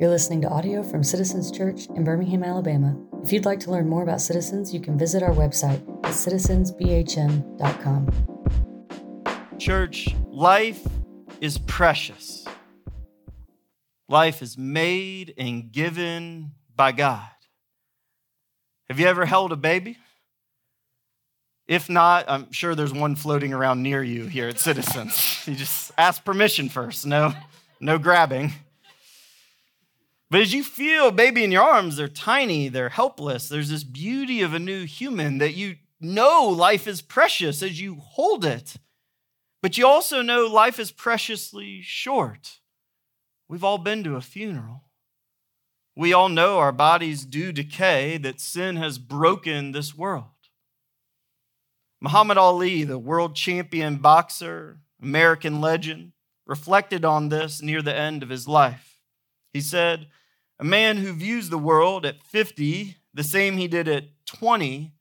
You're listening to audio from Citizens Church in Birmingham, Alabama. If you'd like to learn more about Citizens, you can visit our website at citizensbhm.com. Church, life is precious. Life is made and given by God. Have you ever held a baby? If not, I'm sure there's one floating around near you here at Citizens. You just ask permission first. No, no grabbing. But as you feel baby in your arms, they're tiny, they're helpless. There's this beauty of a new human that you know life is precious as you hold it. But you also know life is preciously short. We've all been to a funeral. We all know our bodies do decay, that sin has broken this world. Muhammad Ali, the world champion boxer, American legend, reflected on this near the end of his life. He said, A man who views the world at 50, the same he did at 20,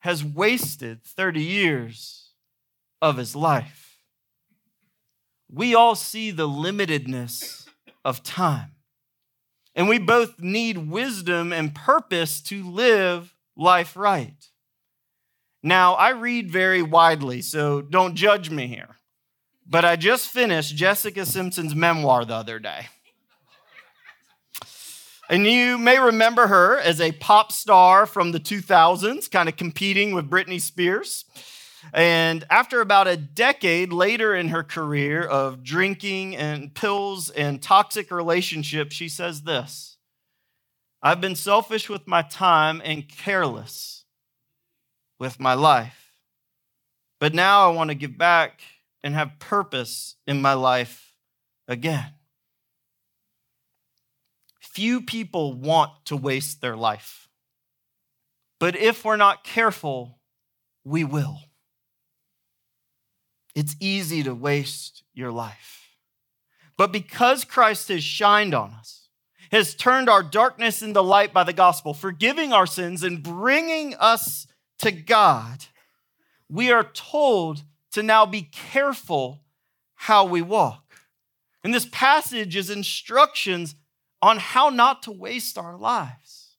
has wasted 30 years of his life. We all see the limitedness of time. And we both need wisdom and purpose to live life right. Now, I read very widely, so don't judge me here. But I just finished Jessica Simpson's memoir the other day. And you may remember her as a pop star from the 2000s, kind of competing with Britney Spears. And after about a decade later in her career of drinking and pills and toxic relationships, she says this I've been selfish with my time and careless with my life. But now I want to give back and have purpose in my life again. Few people want to waste their life. But if we're not careful, we will. It's easy to waste your life. But because Christ has shined on us, has turned our darkness into light by the gospel, forgiving our sins and bringing us to God, we are told to now be careful how we walk. And this passage is instructions on how not to waste our lives.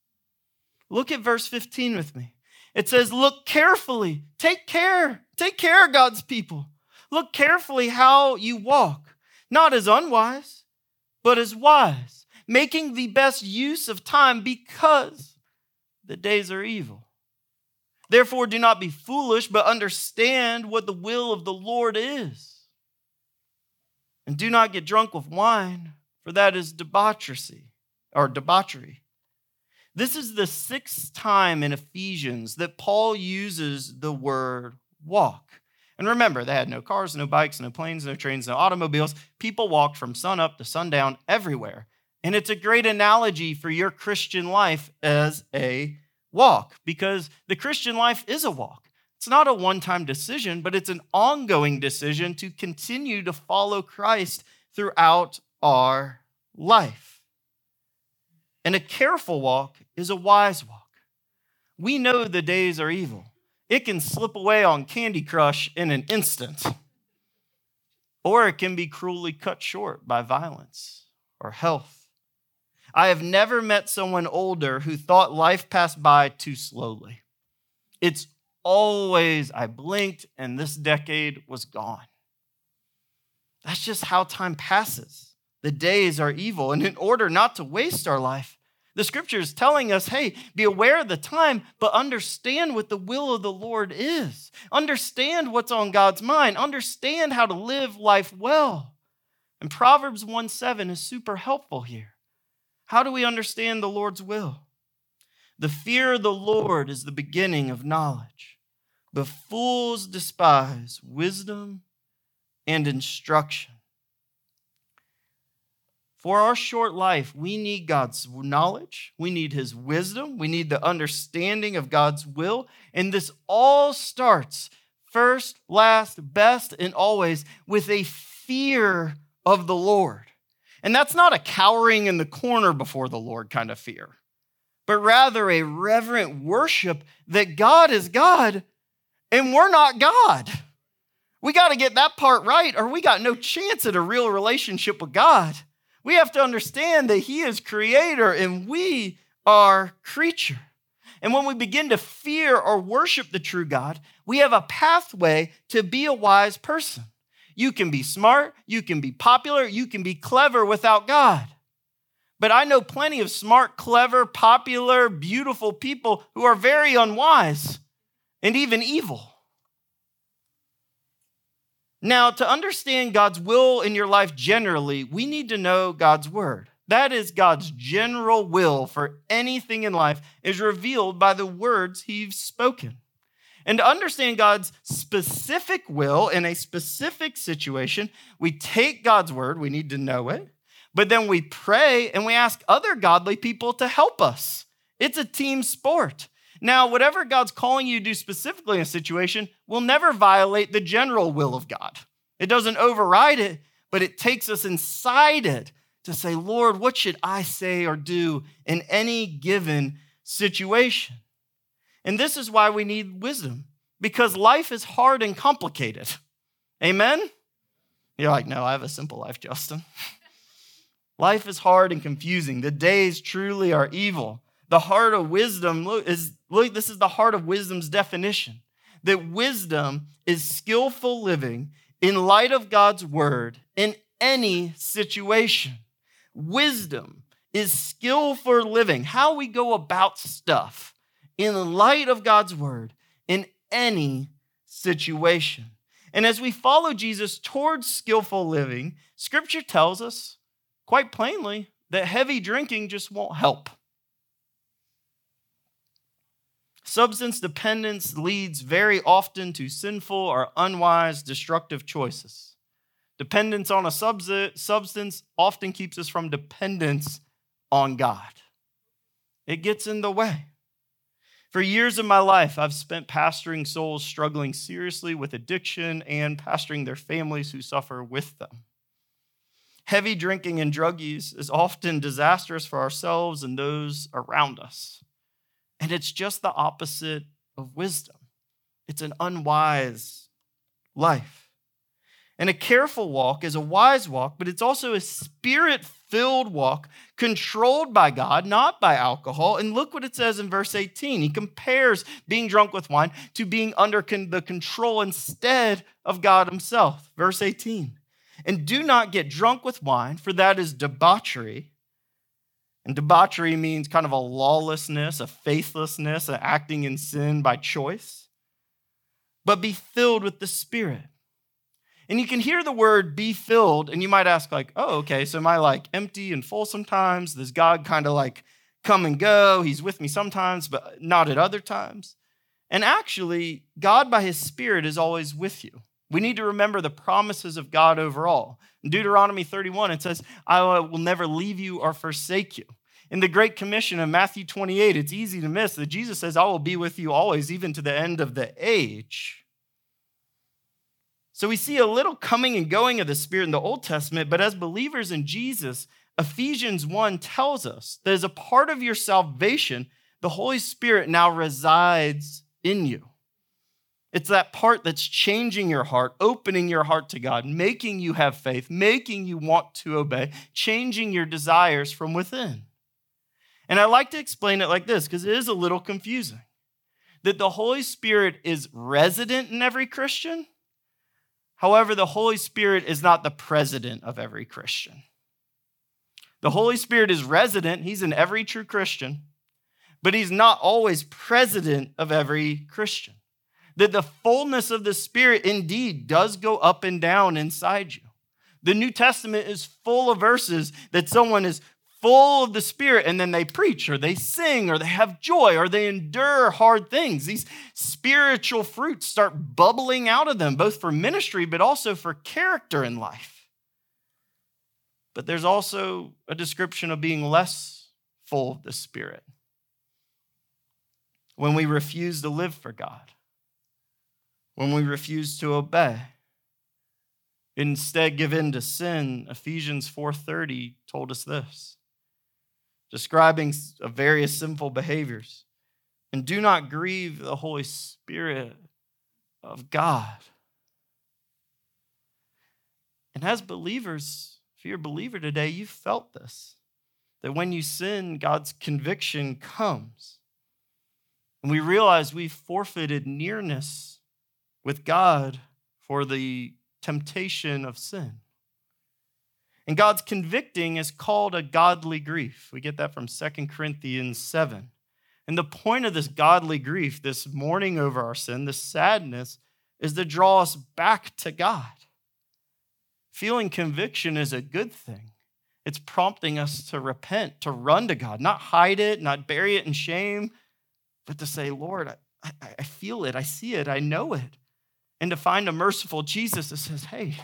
Look at verse 15 with me. It says, Look carefully, take care, take care, God's people. Look carefully how you walk, not as unwise, but as wise, making the best use of time because the days are evil. Therefore, do not be foolish, but understand what the will of the Lord is. And do not get drunk with wine, for that is debauchery or debauchery. This is the sixth time in Ephesians that Paul uses the word walk. And remember, they had no cars, no bikes, no planes, no trains, no automobiles. People walked from sun up to sundown everywhere. And it's a great analogy for your Christian life as a walk because the Christian life is a walk. It's not a one time decision, but it's an ongoing decision to continue to follow Christ throughout our life. And a careful walk is a wise walk. We know the days are evil it can slip away on Candy Crush in an instant, or it can be cruelly cut short by violence or health. I have never met someone older who thought life passed by too slowly. It's always, I blinked and this decade was gone. That's just how time passes. The days are evil. And in order not to waste our life, the scripture is telling us hey, be aware of the time, but understand what the will of the Lord is. Understand what's on God's mind. Understand how to live life well. And Proverbs 1 7 is super helpful here. How do we understand the Lord's will? The fear of the Lord is the beginning of knowledge, but fools despise wisdom and instruction. For our short life, we need God's knowledge, we need His wisdom, we need the understanding of God's will. And this all starts first, last, best, and always with a fear of the Lord. And that's not a cowering in the corner before the Lord kind of fear, but rather a reverent worship that God is God and we're not God. We got to get that part right, or we got no chance at a real relationship with God. We have to understand that He is creator and we are creature. And when we begin to fear or worship the true God, we have a pathway to be a wise person. You can be smart, you can be popular, you can be clever without God. But I know plenty of smart, clever, popular, beautiful people who are very unwise and even evil. Now, to understand God's will in your life generally, we need to know God's word. That is God's general will for anything in life is revealed by the words he's spoken. And to understand God's specific will in a specific situation, we take God's word, we need to know it, but then we pray and we ask other godly people to help us. It's a team sport. Now, whatever God's calling you to do specifically in a situation will never violate the general will of God. It doesn't override it, but it takes us inside it to say, Lord, what should I say or do in any given situation? And this is why we need wisdom, because life is hard and complicated. Amen? You're like, no, I have a simple life, Justin. life is hard and confusing. The days truly are evil. The heart of wisdom is, look, this is the heart of wisdom's definition that wisdom is skillful living in light of God's word in any situation. Wisdom is skillful living, how we go about stuff in the light of God's word in any situation. And as we follow Jesus towards skillful living, scripture tells us quite plainly that heavy drinking just won't help. Substance dependence leads very often to sinful or unwise, destructive choices. Dependence on a substance often keeps us from dependence on God. It gets in the way. For years of my life, I've spent pastoring souls struggling seriously with addiction and pastoring their families who suffer with them. Heavy drinking and drug use is often disastrous for ourselves and those around us. And it's just the opposite of wisdom. It's an unwise life. And a careful walk is a wise walk, but it's also a spirit filled walk controlled by God, not by alcohol. And look what it says in verse 18. He compares being drunk with wine to being under the control instead of God Himself. Verse 18. And do not get drunk with wine, for that is debauchery. And debauchery means kind of a lawlessness, a faithlessness, an acting in sin by choice. But be filled with the Spirit and you can hear the word be filled, and you might ask, like, oh, okay, so am I like empty and full sometimes? Does God kind of like come and go? He's with me sometimes, but not at other times. And actually, God by his Spirit is always with you. We need to remember the promises of God overall. In Deuteronomy 31, it says, I will never leave you or forsake you. In the Great Commission of Matthew 28, it's easy to miss that Jesus says, I will be with you always, even to the end of the age. So we see a little coming and going of the Spirit in the Old Testament, but as believers in Jesus, Ephesians 1 tells us that as a part of your salvation, the Holy Spirit now resides in you. It's that part that's changing your heart, opening your heart to God, making you have faith, making you want to obey, changing your desires from within. And I like to explain it like this because it is a little confusing that the Holy Spirit is resident in every Christian However, the Holy Spirit is not the president of every Christian. The Holy Spirit is resident, he's in every true Christian, but he's not always president of every Christian. That the fullness of the Spirit indeed does go up and down inside you. The New Testament is full of verses that someone is full of the Spirit, and then they preach or they sing or they have joy or they endure hard things. These spiritual fruits start bubbling out of them, both for ministry but also for character in life. But there's also a description of being less full of the Spirit when we refuse to live for God, when we refuse to obey instead give in to sin ephesians 4.30 told us this describing various sinful behaviors. And do not grieve the Holy Spirit of God. And as believers, if you're a believer today, you've felt this. That when you sin, God's conviction comes. And we realize we've forfeited nearness with God for the temptation of sin. And God's convicting is called a godly grief. We get that from 2 Corinthians 7. And the point of this godly grief, this mourning over our sin, this sadness, is to draw us back to God. Feeling conviction is a good thing. It's prompting us to repent, to run to God, not hide it, not bury it in shame, but to say, Lord, I, I, feel it, I see it, I know it. And to find a merciful Jesus that says, hey,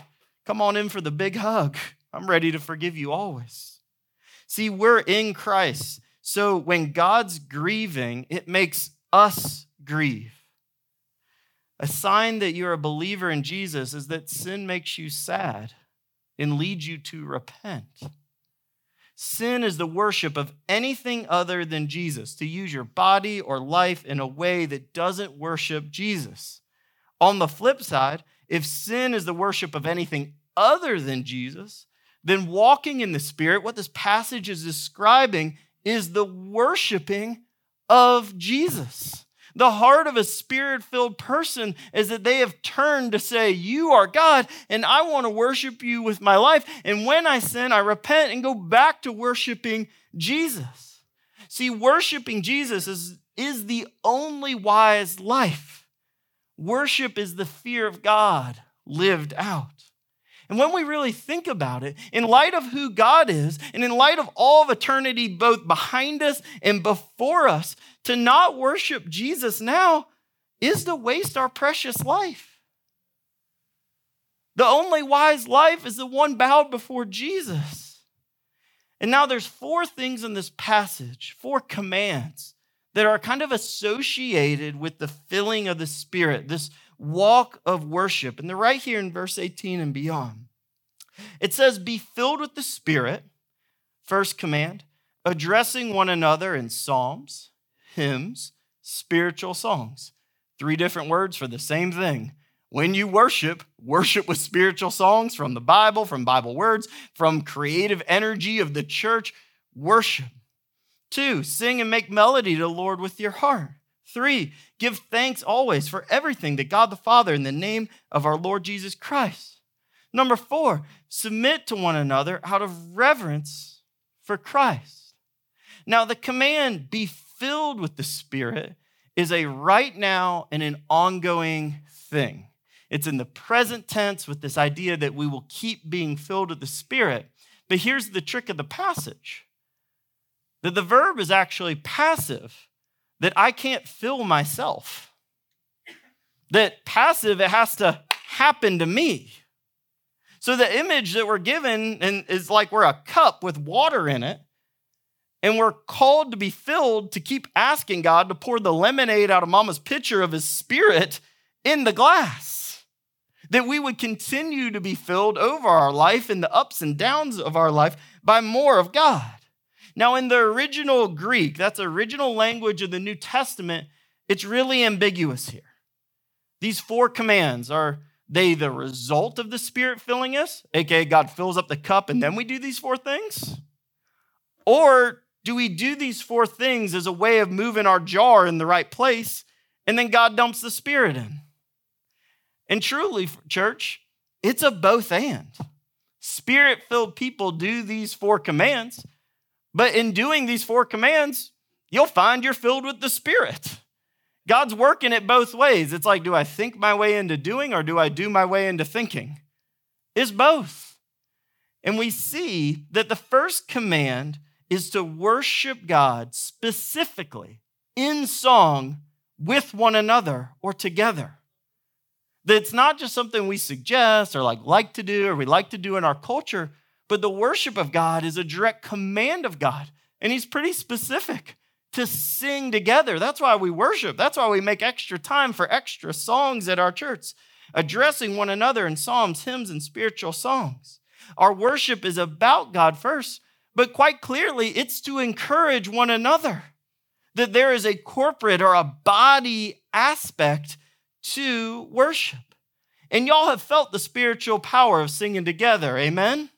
come on in for the big hug. I'm ready to forgive you always. See, we're in Christ. So when God's grieving, it makes us grieve. A sign that you're a believer in Jesus is that sin makes you sad and leads you to repent. Sin is the worship of anything other than Jesus, to use your body or life in a way that doesn't worship Jesus. On the flip side, if sin is the worship of anything other than Jesus, then walking in the Spirit, what this passage is describing, is the worshiping of Jesus. The heart of a spirit filled person is that they have turned to say, You are God, and I want to worship you with my life. And when I sin, I repent and go back to worshiping Jesus. See, worshiping Jesus is, is the only wise life. Worship is the fear of God lived out. And when we really think about it, in light of who God is, and in light of all of eternity, both behind us and before us, to not worship Jesus now is to waste our precious life. The only wise life is the one bowed before Jesus. And now there's four things in this passage, four commands that are kind of associated with the filling of the Spirit, this walk of worship. And they're right here in verse 18 and beyond. It says, Be filled with the Spirit, first command, addressing one another in psalms, hymns, spiritual songs. Three different words for the same thing. When you worship, worship with spiritual songs from the Bible, from Bible words, from creative energy of the church, worship. Two, sing and make melody to the Lord with your heart. Three, give thanks always for everything to God the Father in the name of our Lord Jesus Christ. Number four, submit to one another out of reverence for Christ. Now, the command, be filled with the Spirit, is a right now and an ongoing thing. It's in the present tense with this idea that we will keep being filled with the Spirit. But here's the trick of the passage that the verb is actually passive that I can't fill myself. That passive, it has to happen to me. So the image that we're given is like we're a cup with water in it, and we're called to be filled to keep asking God to pour the lemonade out of mama's pitcher of his spirit in the glass. That we would continue to be filled over our life in the ups and downs of our life by more of God. Now, in the original Greek, that's original language of the New Testament, it's really ambiguous here. These four commands are they the result of the Spirit filling us, aka God fills up the cup and then we do these four things? Or do we do these four things as a way of moving our jar in the right place and then God dumps the Spirit in? And truly, church, it's a both and. Spirit filled people do these four commands, but in doing these four commands, you'll find you're filled with the Spirit. God's working it both ways. It's like, do I think my way into doing or do I do my way into thinking? It's both. And we see that the first command is to worship God specifically in song with one another or together. That it's not just something we suggest or like like to do or we like to do in our culture, but the worship of God is a direct command of God. And he's pretty specific to sing together. That's why we worship. That's why we make extra time for extra songs at our church, addressing one another in psalms, hymns, and spiritual songs. Our worship is about God first, but quite clearly, it's to encourage one another. That there is a corporate or a body aspect to worship. And y'all have felt the spiritual power of singing together. Amen?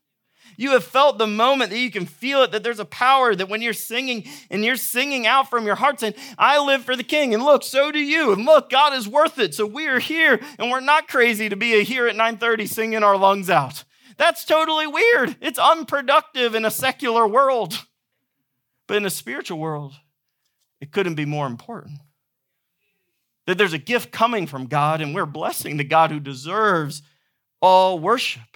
You have felt the moment that you can feel it, that there's a power that when you're singing and you're singing out from your heart saying, I live for the king. And look, so do you. And look, God is worth it. So we are here and we're not crazy to be here at 930 singing our lungs out. That's totally weird. It's unproductive in a secular world. But in a spiritual world, it couldn't be more important. That there's a gift coming from God, and we're blessing the God who deserves all worship.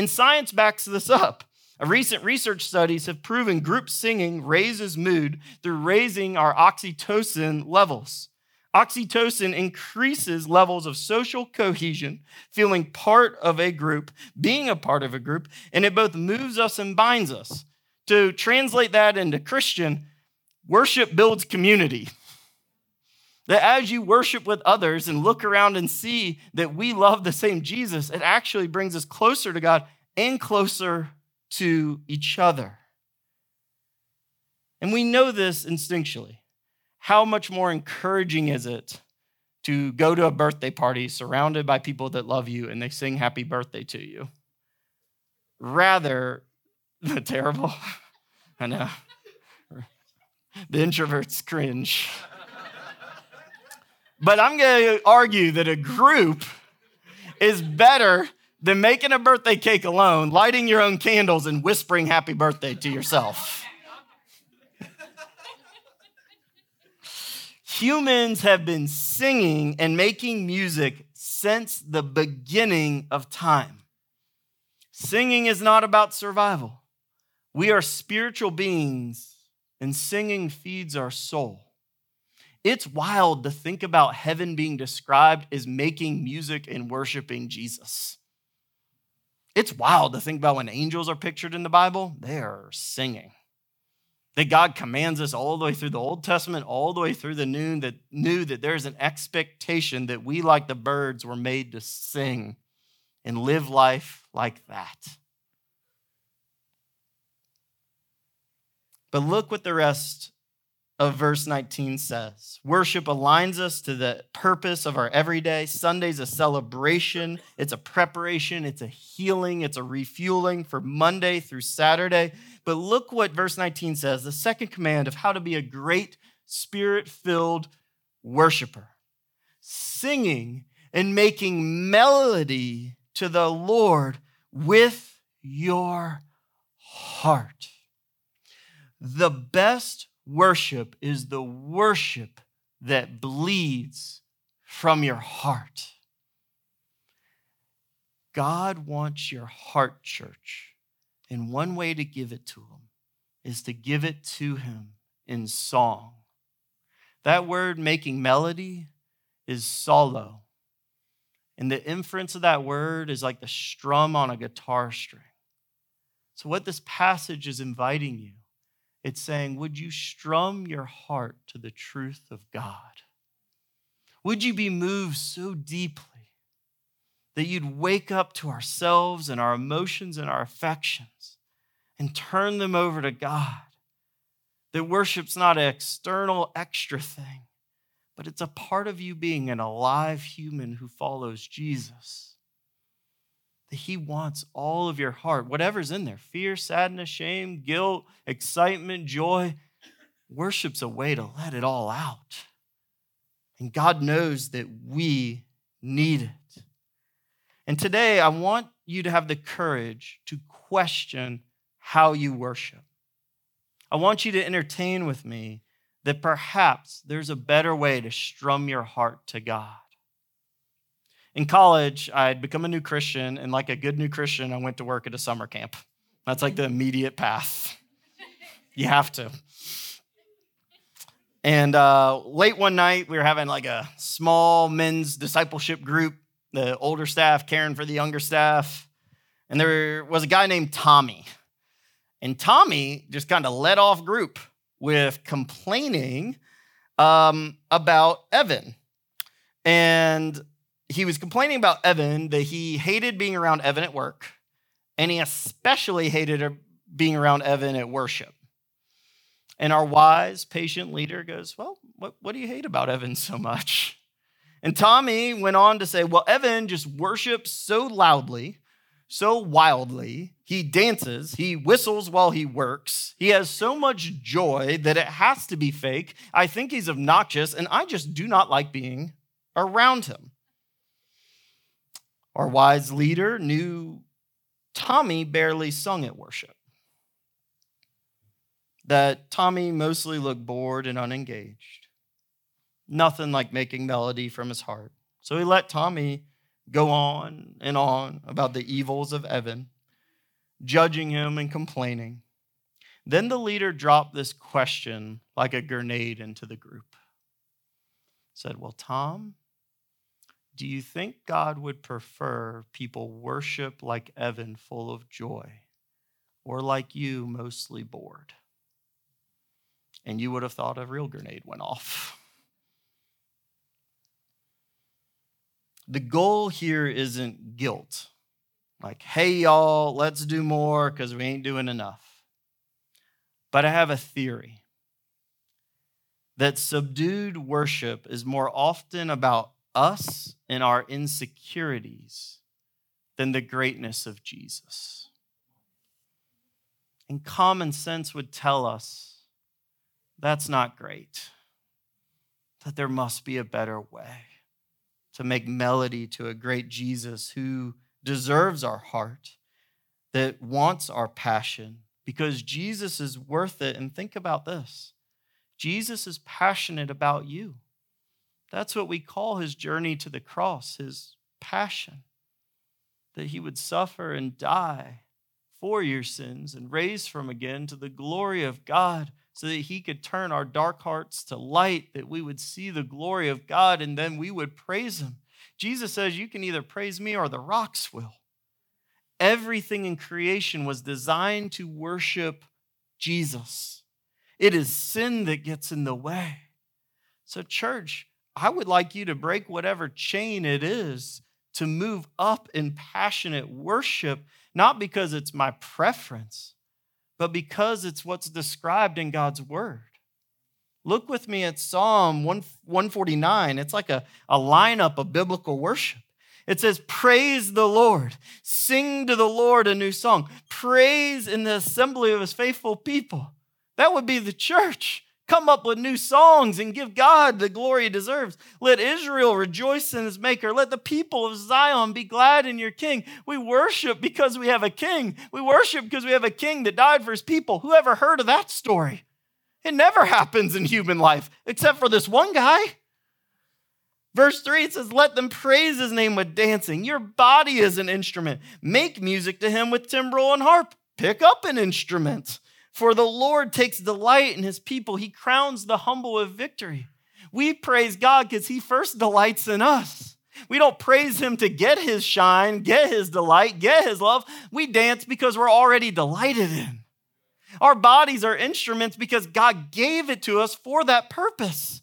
And science backs this up. Recent research studies have proven group singing raises mood through raising our oxytocin levels. Oxytocin increases levels of social cohesion, feeling part of a group, being a part of a group, and it both moves us and binds us. To translate that into Christian, worship builds community. That as you worship with others and look around and see that we love the same Jesus, it actually brings us closer to God and closer to each other. And we know this instinctually. How much more encouraging is it to go to a birthday party surrounded by people that love you and they sing happy birthday to you? Rather, the terrible. I know. The introverts cringe. But I'm going to argue that a group is better than making a birthday cake alone, lighting your own candles, and whispering happy birthday to yourself. Humans have been singing and making music since the beginning of time. Singing is not about survival. We are spiritual beings, and singing feeds our soul. It's wild to think about heaven being described as making music and worshiping Jesus. It's wild to think about when angels are pictured in the Bible, they are singing. That God commands us all the way through the Old Testament, all the way through the New, that knew that there's an expectation that we, like the birds, were made to sing and live life like that. But look what the rest of verse 19 says. Worship aligns us to the purpose of our everyday. Sunday's a celebration, it's a preparation, it's a healing, it's a refueling for Monday through Saturday. But look what verse 19 says the second command of how to be a great spirit filled worshiper singing and making melody to the Lord with your heart. The best worship is the worship that bleeds from your heart. God wants your heart, church. And one way to give it to Him is to give it to Him in song. That word making melody is solo. And the inference of that word is like the strum on a guitar string. So, what this passage is inviting you it's saying, Would you strum your heart to the truth of God? Would you be moved so deeply that you'd wake up to ourselves and our emotions and our affections and turn them over to God? That worship's not an external extra thing, but it's a part of you being an alive human who follows Jesus that He wants all of your heart, whatever's in there fear, sadness, shame, guilt, excitement, joy. Worship's a way to let it all out. And God knows that we need it. And today, I want you to have the courage to question how you worship. I want you to entertain with me that perhaps there's a better way to strum your heart to God. In college, I'd become a new Christian, and like a good new Christian, I went to work at a summer camp. That's like the immediate path. You have to. And uh, late one night, we were having like a small men's discipleship group, the older staff caring for the younger staff. And there was a guy named Tommy. And Tommy just kind of led off group with complaining um, about Evan. And he was complaining about Evan that he hated being around Evan at work, and he especially hated being around Evan at worship. And our wise, patient leader goes, Well, what, what do you hate about Evan so much? And Tommy went on to say, Well, Evan just worships so loudly, so wildly. He dances, he whistles while he works. He has so much joy that it has to be fake. I think he's obnoxious, and I just do not like being around him. Our wise leader knew Tommy barely sung at worship, that Tommy mostly looked bored and unengaged. Nothing like making melody from his heart. So he let Tommy go on and on about the evils of Evan, judging him and complaining. Then the leader dropped this question like a grenade into the group. Said, Well, Tom, do you think God would prefer people worship like Evan, full of joy, or like you, mostly bored? And you would have thought a real grenade went off. The goal here isn't guilt. Like, hey, y'all, let's do more because we ain't doing enough. But I have a theory that subdued worship is more often about us and our insecurities than the greatness of Jesus. And common sense would tell us that's not great, that there must be a better way to make melody to a great Jesus who deserves our heart, that wants our passion, because Jesus is worth it. And think about this Jesus is passionate about you. That's what we call his journey to the cross, his passion, that he would suffer and die for your sins and raise from again to the glory of God so that he could turn our dark hearts to light, that we would see the glory of God and then we would praise him. Jesus says, You can either praise me or the rocks will. Everything in creation was designed to worship Jesus. It is sin that gets in the way. So, church, I would like you to break whatever chain it is to move up in passionate worship, not because it's my preference, but because it's what's described in God's word. Look with me at Psalm 149. It's like a, a lineup of biblical worship. It says, Praise the Lord, sing to the Lord a new song, praise in the assembly of his faithful people. That would be the church. Come up with new songs and give God the glory he deserves. Let Israel rejoice in his maker. Let the people of Zion be glad in your king. We worship because we have a king. We worship because we have a king that died for his people. Who ever heard of that story? It never happens in human life, except for this one guy. Verse 3, it says, Let them praise his name with dancing. Your body is an instrument. Make music to him with timbrel and harp. Pick up an instrument. For the Lord takes delight in his people, he crowns the humble with victory. We praise God because he first delights in us. We don't praise him to get his shine, get his delight, get his love. We dance because we're already delighted in. Our bodies are instruments because God gave it to us for that purpose.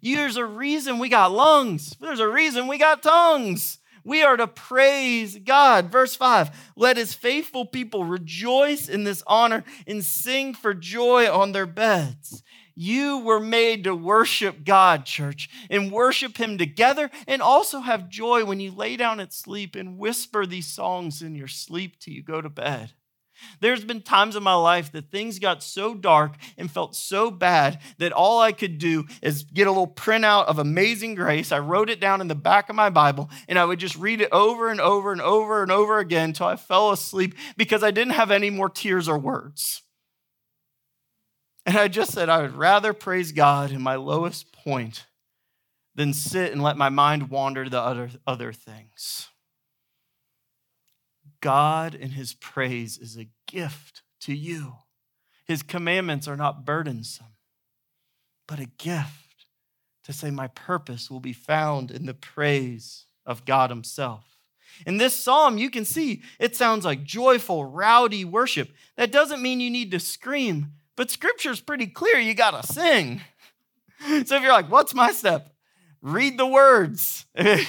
There's a reason we got lungs, there's a reason we got tongues. We are to praise God. Verse 5 Let his faithful people rejoice in this honor and sing for joy on their beds. You were made to worship God, church, and worship Him together, and also have joy when you lay down at sleep and whisper these songs in your sleep till you go to bed. There's been times in my life that things got so dark and felt so bad that all I could do is get a little printout of Amazing Grace. I wrote it down in the back of my Bible and I would just read it over and over and over and over again until I fell asleep because I didn't have any more tears or words. And I just said I would rather praise God in my lowest point than sit and let my mind wander to other, other things. God in his praise is a gift to you. His commandments are not burdensome, but a gift to say, My purpose will be found in the praise of God Himself. In this psalm, you can see it sounds like joyful, rowdy worship. That doesn't mean you need to scream, but scripture's pretty clear you gotta sing. So if you're like, What's my step? Read the words.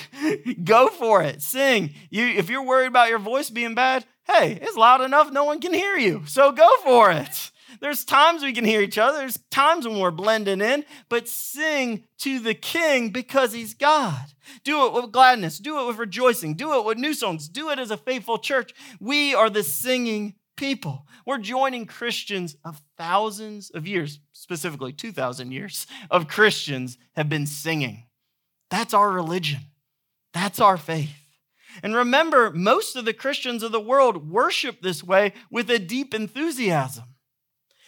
Go for it. Sing. You if you're worried about your voice being bad hey it's loud enough no one can hear you. So go for it. There's times we can hear each other, there's times when we're blending in, but sing to the King because he's God. Do it with gladness, do it with rejoicing, do it with new songs, do it as a faithful church. We are the singing people. We're joining Christians of thousands of years, specifically 2,000 years of Christians have been singing. That's our religion, that's our faith. And remember, most of the Christians of the world worship this way with a deep enthusiasm.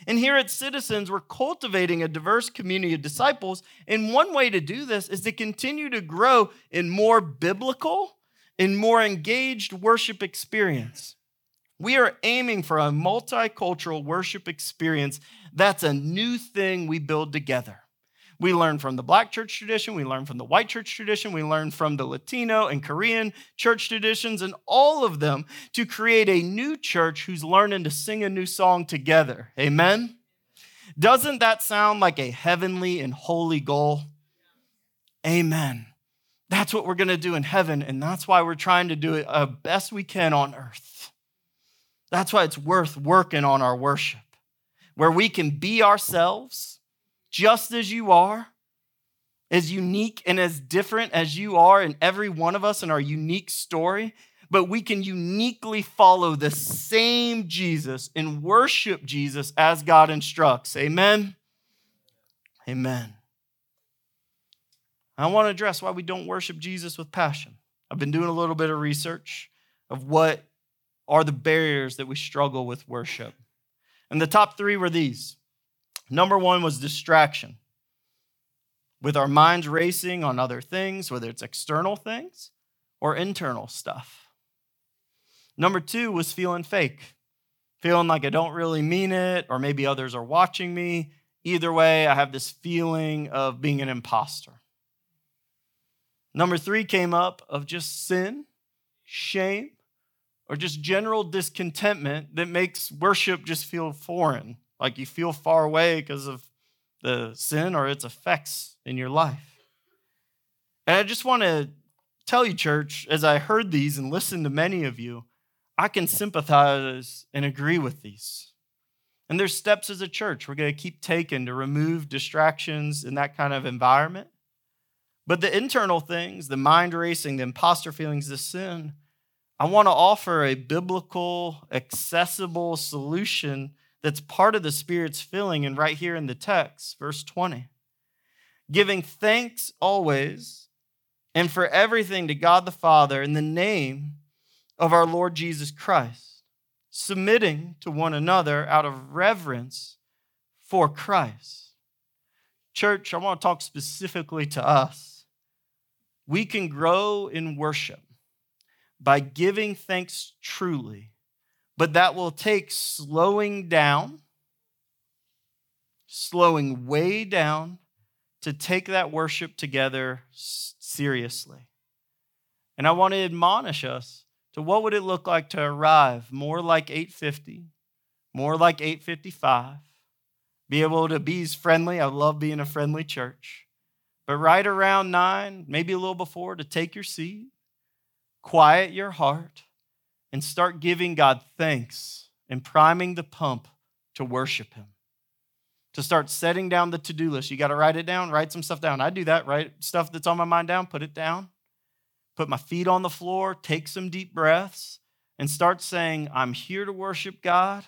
And here at Citizens, we're cultivating a diverse community of disciples. And one way to do this is to continue to grow in more biblical and more engaged worship experience. We are aiming for a multicultural worship experience that's a new thing we build together. We learn from the black church tradition, we learn from the white church tradition, we learn from the Latino and Korean church traditions, and all of them to create a new church who's learning to sing a new song together. Amen? Doesn't that sound like a heavenly and holy goal? Amen. That's what we're going to do in heaven, and that's why we're trying to do it best we can on earth. That's why it's worth working on our worship, where we can be ourselves just as you are, as unique and as different as you are in every one of us in our unique story, but we can uniquely follow the same Jesus and worship Jesus as God instructs. Amen. Amen. I want to address why we don't worship Jesus with passion. I've been doing a little bit of research of what are the barriers that we struggle with worship. And the top three were these Number one was distraction. With our minds racing on other things, whether it's external things or internal stuff. Number two was feeling fake, feeling like I don't really mean it, or maybe others are watching me. Either way, I have this feeling of being an imposter. Number three came up of just sin, shame, or just general discontentment that makes worship just feel foreign like you feel far away because of the sin or its effects in your life. And I just want to tell you, church, as I heard these and listened to many of you, I can sympathize and agree with these. And there's steps as a church we're going to keep taking to remove distractions in that kind of environment. But the internal things, the mind racing, the imposter feelings, the sin, I want to offer a biblical, accessible solution that's part of the Spirit's filling, and right here in the text, verse 20. Giving thanks always and for everything to God the Father in the name of our Lord Jesus Christ, submitting to one another out of reverence for Christ. Church, I want to talk specifically to us. We can grow in worship by giving thanks truly but that will take slowing down, slowing way down to take that worship together seriously. And I want to admonish us to what would it look like to arrive more like 850, more like 855, be able to be as friendly. I love being a friendly church. But right around nine, maybe a little before, to take your seat, quiet your heart, and start giving God thanks and priming the pump to worship Him. To start setting down the to do list. You got to write it down, write some stuff down. I do that, write stuff that's on my mind down, put it down, put my feet on the floor, take some deep breaths, and start saying, I'm here to worship God.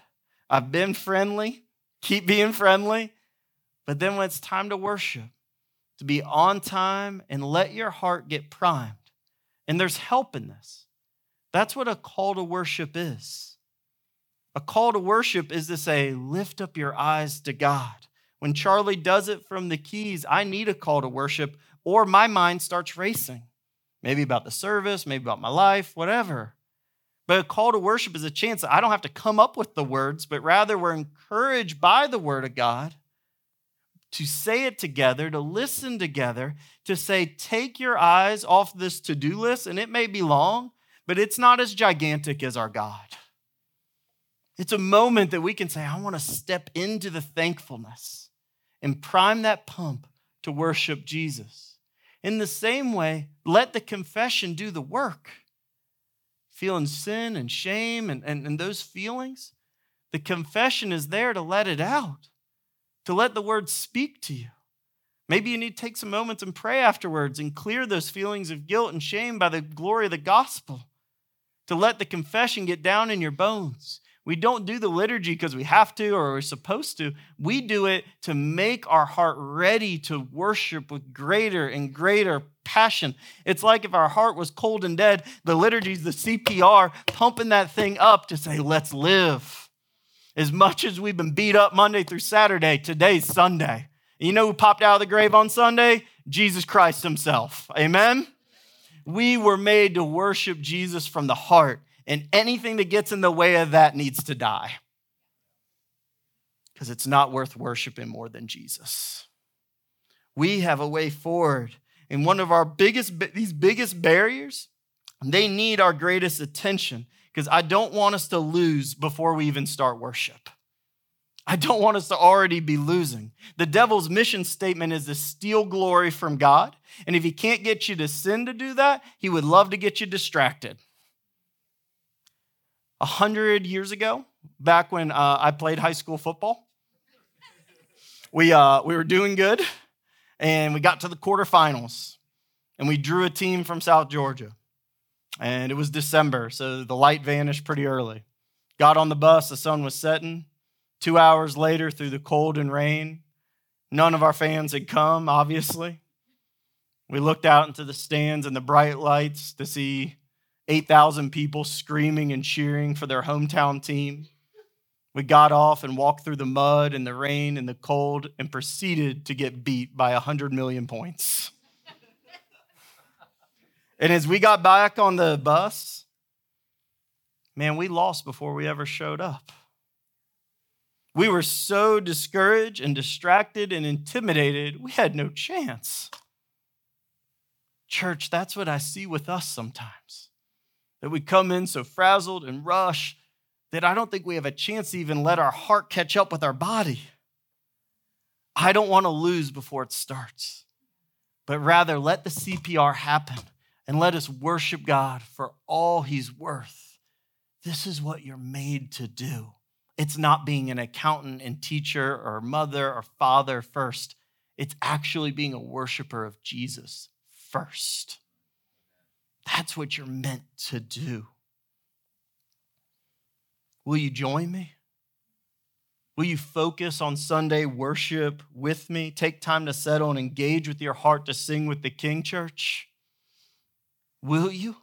I've been friendly, keep being friendly. But then when it's time to worship, to be on time and let your heart get primed. And there's help in this. That's what a call to worship is. A call to worship is to say, lift up your eyes to God. When Charlie does it from the keys, I need a call to worship, or my mind starts racing. Maybe about the service, maybe about my life, whatever. But a call to worship is a chance that I don't have to come up with the words, but rather we're encouraged by the word of God to say it together, to listen together, to say, take your eyes off this to do list, and it may be long, but it's not as gigantic as our God. It's a moment that we can say, I want to step into the thankfulness and prime that pump to worship Jesus. In the same way, let the confession do the work. Feeling sin and shame and, and, and those feelings, The confession is there to let it out, to let the word speak to you. Maybe you need to take some moments and pray afterwards and clear those feelings of guilt and shame by the glory of the gospel, to let the confession get down in your bones. We don't do the liturgy because we have to or we're supposed to. We do it to make our heart ready to worship with greater and greater passion. It's like if our heart was cold and dead, the liturgy's the CPR pumping that thing up to say, let's live. As much as we've been beat up Monday through Saturday, today's Sunday. You know who popped out of the grave on Sunday? Jesus Christ Himself. Amen? We were made to worship Jesus from the heart, and anything that gets in the way of that needs to die. Because it's not worth worshiping more than Jesus. We have a way forward. And one of our biggest, these biggest barriers, they need our greatest attention because I don't want us to lose before we even start worship. I don't want us to already be losing. The devil's mission statement is to steal glory from God. And if he can't get you to sin to do that, he would love to get you distracted. A hundred years ago, back when uh, I played high school football, we, uh, we were doing good and we got to the quarterfinals and we drew a team from South Georgia. And it was December, so the light vanished pretty early. Got on the bus, the sun was setting Two hours later, through the cold and rain, none of our fans had come, obviously. We looked out into the stands and the bright lights to see 8,000 people screaming and cheering for their hometown team. We got off and walked through the mud and the rain and the cold and proceeded to get beat by 100 million points. and as we got back on the bus, man, we lost before we ever showed up. We were so discouraged and distracted and intimidated, we had no chance. Church, that's what I see with us sometimes. That we come in so frazzled and rush that I don't think we have a chance to even let our heart catch up with our body. I don't want to lose before it starts, but rather let the CPR happen and let us worship God for all He's worth. This is what you're made to do. It's not being an accountant and teacher or mother or father first. It's actually being a worshiper of Jesus first. That's what you're meant to do. Will you join me? Will you focus on Sunday worship with me? Take time to settle and engage with your heart to sing with the King Church? Will you?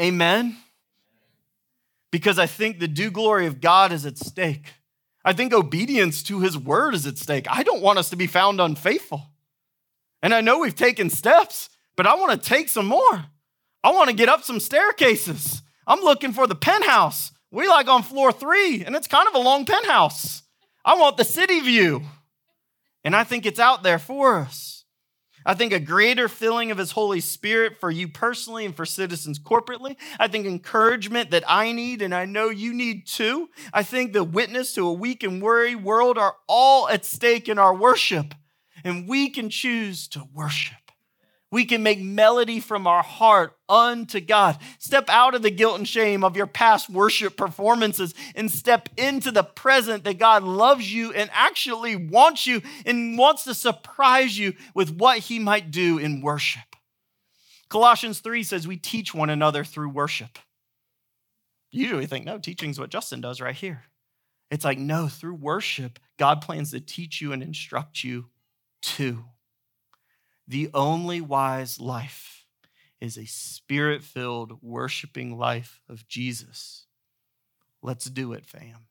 Amen because I think the due glory of God is at stake. I think obedience to his word is at stake. I don't want us to be found unfaithful. And I know we've taken steps, but I want to take some more. I want to get up some staircases. I'm looking for the penthouse. We like on floor three, and it's kind of a long penthouse. I want the city view. And I think it's out there for us. I think a greater filling of His Holy Spirit for you personally and for citizens corporately. I think encouragement that I need and I know you need too. I think the witness to a weak and worry world are all at stake in our worship. And we can choose to worship. We can make melody from our heart unto God. Step out of the guilt and shame of your past worship performances and step into the present that God loves you and actually wants you and wants to surprise you with what he might do in worship. Colossians 3 says we teach one another through worship. You usually think, no, teaching is what Justin does right here. It's like, no, through worship, God plans to teach you and instruct you too. The only wise life is a spirit filled, worshiping life of Jesus. Let's do it, fam.